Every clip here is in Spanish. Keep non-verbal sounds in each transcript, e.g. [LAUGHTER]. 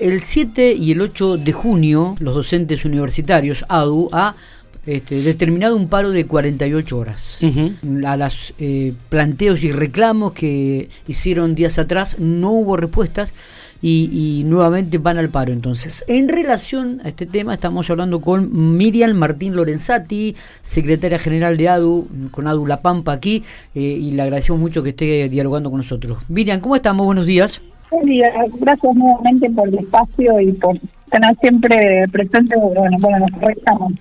El 7 y el 8 de junio, los docentes universitarios, ADU, ha este, determinado un paro de 48 horas. A los eh, planteos y reclamos que hicieron días atrás no hubo respuestas y, nuevamente van al paro. Entonces, en relación a este tema, estamos hablando con Miriam Martín Lorenzati, secretaria general de ADU, con ADU La Pampa aquí, eh, y le agradecemos mucho que esté dialogando con nosotros. Miriam, ¿cómo estamos? Buenos días. Gracias nuevamente por el espacio y por tener siempre presente. Bueno, bueno, nos restamos.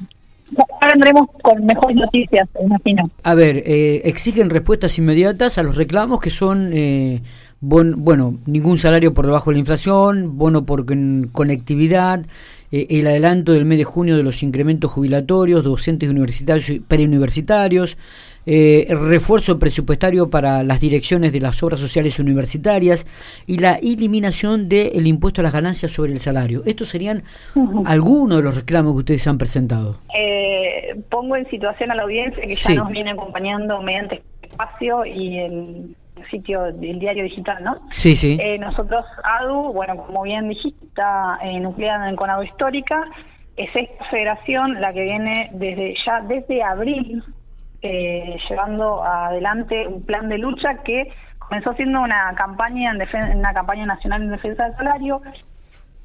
Ahora vendremos con mejores noticias, imagino. A ver, eh, exigen respuestas inmediatas a los reclamos que son, eh, bueno, ningún salario por debajo de la inflación, bono por conectividad, eh, el adelanto del mes de junio de los incrementos jubilatorios, docentes universitarios y preuniversitarios, eh, refuerzo presupuestario para las direcciones de las obras sociales universitarias y la eliminación del impuesto a las ganancias sobre el salario. Estos serían algunos de los reclamos que ustedes han presentado. Eh, pongo en situación a la audiencia que ya nos viene acompañando mediante este espacio y el sitio del diario digital, ¿no? Sí, sí. Eh, nosotros, ADU, bueno, como bien dijiste, está eh, nucleada en Conado Histórica. Es esta federación la que viene desde ya desde abril eh, llevando adelante un plan de lucha que comenzó siendo una campaña en una campaña nacional en defensa del salario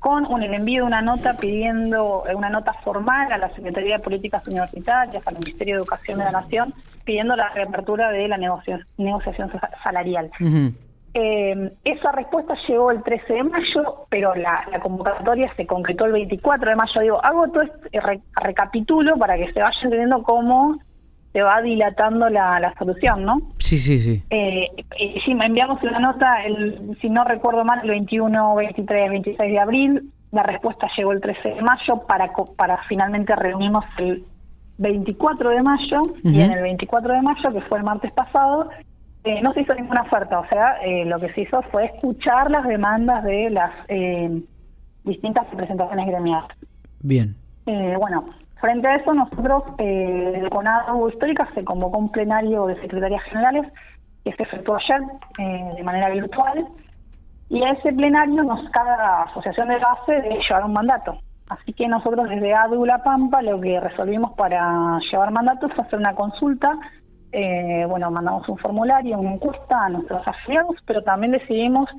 con un, el envío de una nota pidiendo eh, una nota formal a la Secretaría de Políticas Universitarias, al Ministerio de Educación de la Nación, pidiendo la reapertura de la negociación, salarial. Eh, esa respuesta llegó el 13 de mayo, pero la, convocatoria se concretó el 24 de mayo. Digo, hago todo este recapitulo para que se vaya entendiendo cómo se va dilatando la, la solución, ¿no? Sí, sí, sí. Eh, sí, me enviamos una nota, el, si no recuerdo mal, el 21, 23, 26 de abril. La respuesta llegó el 13 de mayo para, para finalmente reunirnos el 24 de mayo. Y en el 24 de mayo, que fue el martes pasado, eh, no se hizo ninguna oferta. O sea, eh, lo que se hizo fue escuchar las demandas de las eh, distintas representaciones gremiales. Bien. Eh, bueno, Frente a eso, nosotros, eh, con ADU Histórica, se convocó un plenario de secretarias generales que se efectuó ayer eh, de manera virtual, y a ese plenario nos cada asociación de base de llevar un mandato. Así que nosotros desde ADU La Pampa lo que resolvimos para llevar mandatos fue hacer una consulta. Eh, bueno, mandamos un formulario, una encuesta a nuestros afiliados, pero también decidimos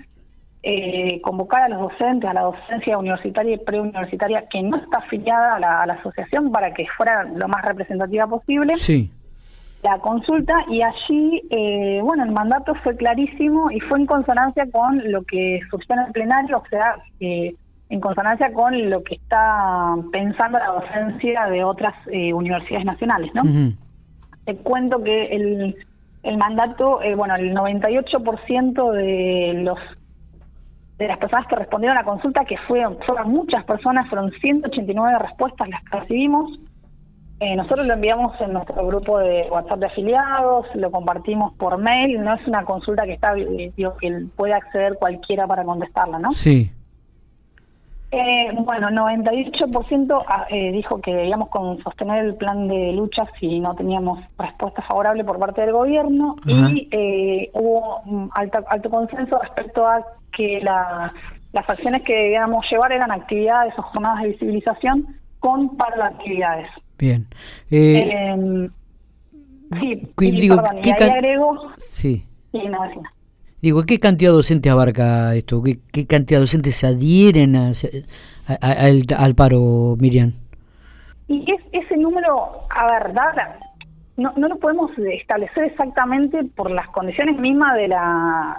eh, convocar a los docentes, a la docencia universitaria y preuniversitaria que no está afiliada a la, asociación para que fuera lo más representativa posible. Sí. La consulta y allí, eh, bueno, el mandato fue clarísimo y fue en consonancia con lo que surgió en el plenario, o sea, eh, en consonancia con lo que está pensando la docencia de otras eh, universidades nacionales, ¿no? Te cuento que el, el mandato, bueno, el 98% de los de las personas que respondieron a la consulta, que fueron, fueron muchas personas, fueron 189 respuestas las que recibimos. Eh, nosotros lo enviamos en nuestro grupo de WhatsApp de afiliados, lo compartimos por mail, no es una consulta que está eh, que puede acceder cualquiera para contestarla, ¿no? Sí. Eh, bueno, 98% ah, eh, dijo que debíamos con sostener el plan de lucha si no teníamos respuesta favorable por parte del gobierno y eh, hubo alto, alto consenso respecto a que las acciones que debíamos llevar eran actividades o jornadas de visibilización con par de actividades. Bien. Eh, sí, digo, y ahí agrego... Sí. Y no, Digo, ¿qué cantidad de docentes abarca esto? ¿Qué, cantidad de docentes se adhieren al, paro, Miriam? Y es, ese número, a ver, no, no lo podemos establecer exactamente por las condiciones mismas de, la,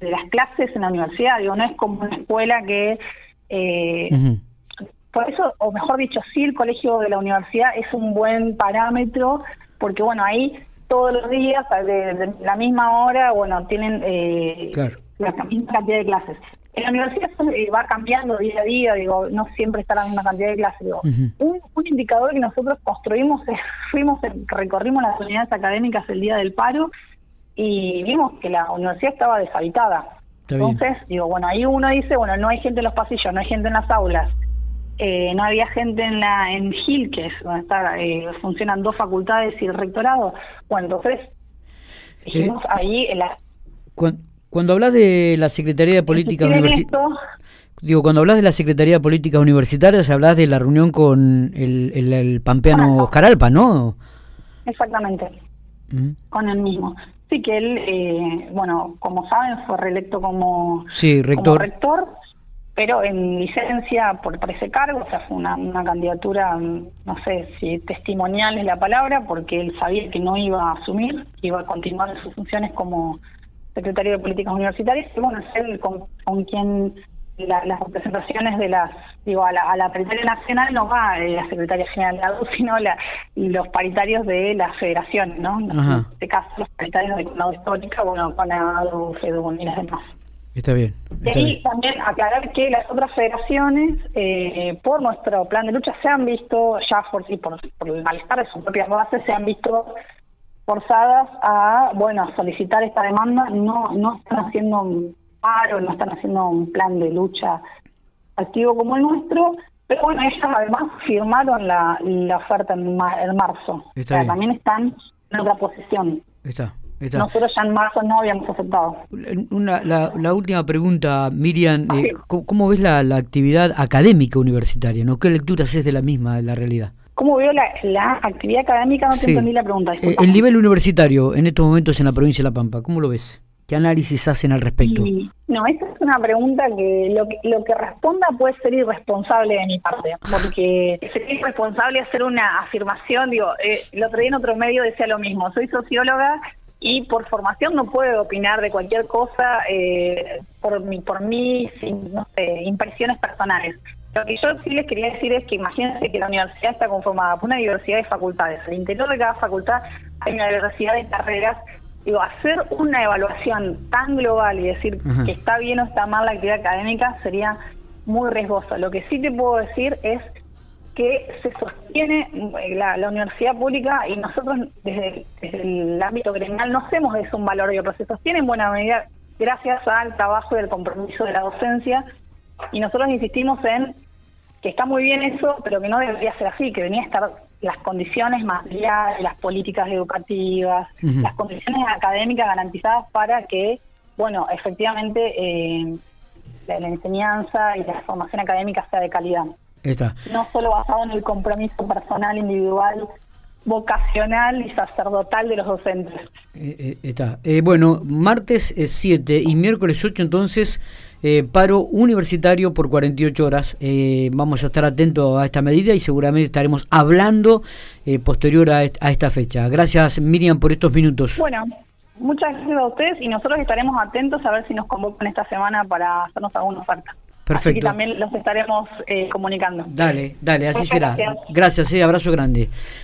de las clases en la universidad. Digo, no es como una escuela que... Eh, por eso, o mejor dicho, sí, el colegio de la universidad es un buen parámetro, porque bueno, ahí todos los días, de, la misma hora, bueno, tienen eh, la misma cantidad de clases. En la universidad eh, va cambiando día a día, digo, no siempre está la misma cantidad de clases. un, indicador que nosotros construimos, [LAUGHS] fuimos, recorrimos las unidades académicas el día del paro y vimos que la universidad estaba deshabitada. Entonces, digo, bueno, ahí uno dice, bueno, no hay gente en los pasillos, no hay gente en las aulas, eh, no había gente en la en Gil, que es donde está, eh, funcionan dos facultades y el rectorado. Bueno, entonces dijimos eh, ahí en la... Cuando, hablas de la Secretaría de Política Universitaria... Digo, cuando hablas de la Secretaría de Políticas Universitarias, hablas de la reunión con el, el, pampeano Oscar Alpa, ¿no? Exactamente, mm. con el mismo. Sí, que él, eh, bueno, como saben, fue reelecto como, sí, rector. rector, pero en licencia por, ese cargo, o sea, fue una, una candidatura, no sé si testimonial es la palabra, porque él sabía que no iba a asumir, iba a continuar en sus funciones como secretario de Políticas Universitarias, y bueno, es él con, con quien las representaciones de las, digo, a la, a la paritaria nacional no va eh, la secretaria general de ADU, [LAUGHS] sino la, los paritarios de las federaciones, ¿no? En este caso, los paritarios de Condado Histórica, bueno, con ADU, FEDU y las demás. Está bien. y también aclarar que las otras federaciones, eh, por nuestro plan de lucha, se han visto, ya por, por, por el malestar de sus propias bases, se han visto forzadas a, bueno, a solicitar esta demanda, no, no están haciendo paro, no están haciendo un plan de lucha activo como el nuestro, pero bueno, ellas además firmaron la, la oferta en, marzo. o sea, también están en otra posición. Está. Nosotros ya en marzo no habíamos aceptado. Una, la, la última pregunta, Miriam, eh, ¿cómo, ves la, la, actividad académica universitaria? ¿no? ¿Qué lecturas es de la misma, de la realidad? ¿Cómo veo la, la actividad académica? No te entendí la pregunta. Eh, el nivel universitario en estos momentos en la provincia de La Pampa, ¿cómo lo ves? ¿Qué análisis hacen al respecto? no, esta es una pregunta que lo, que lo que responda puede ser irresponsable de mi parte, porque sería irresponsable hacer una afirmación, digo, eh, el otro día en otro medio decía lo mismo, soy socióloga y por formación no puedo opinar de cualquier cosa eh, por, mi, por mis no sé, impresiones personales. Lo que yo sí les quería decir es que imagínense que la universidad está conformada por una diversidad de facultades. Al interior de cada facultad hay una diversidad de carreras digo, hacer una evaluación tan global y decir que está bien o está mal la actividad académica sería muy riesgoso. Lo que sí te puedo decir es que se sostiene eh, la, universidad pública y nosotros desde, el ámbito gremial no hacemos de eso un valor, pero se sostiene en buena medida gracias al trabajo y al compromiso de la docencia y nosotros insistimos en que está muy bien eso, pero que no debería ser así, que venía a estar las condiciones materiales, las políticas educativas, las condiciones académicas garantizadas para que, bueno, efectivamente eh, la, enseñanza y la formación académica sea de calidad. Está. No solo basado en el compromiso personal, individual, vocacional y sacerdotal de los docentes. Eh, eh, está. bueno, martes 7 y miércoles 8 entonces eh, paro universitario por 48 horas. Eh, vamos a estar atentos a esta medida y seguramente estaremos hablando eh, posterior a, esta fecha. Gracias Miriam por estos minutos. Bueno, muchas gracias a ustedes y nosotros estaremos atentos a ver si nos convocan esta semana para hacernos alguna oferta. Perfecto. Así también los estaremos comunicando. Dale, dale, así será. Gracias, gracias abrazo grande.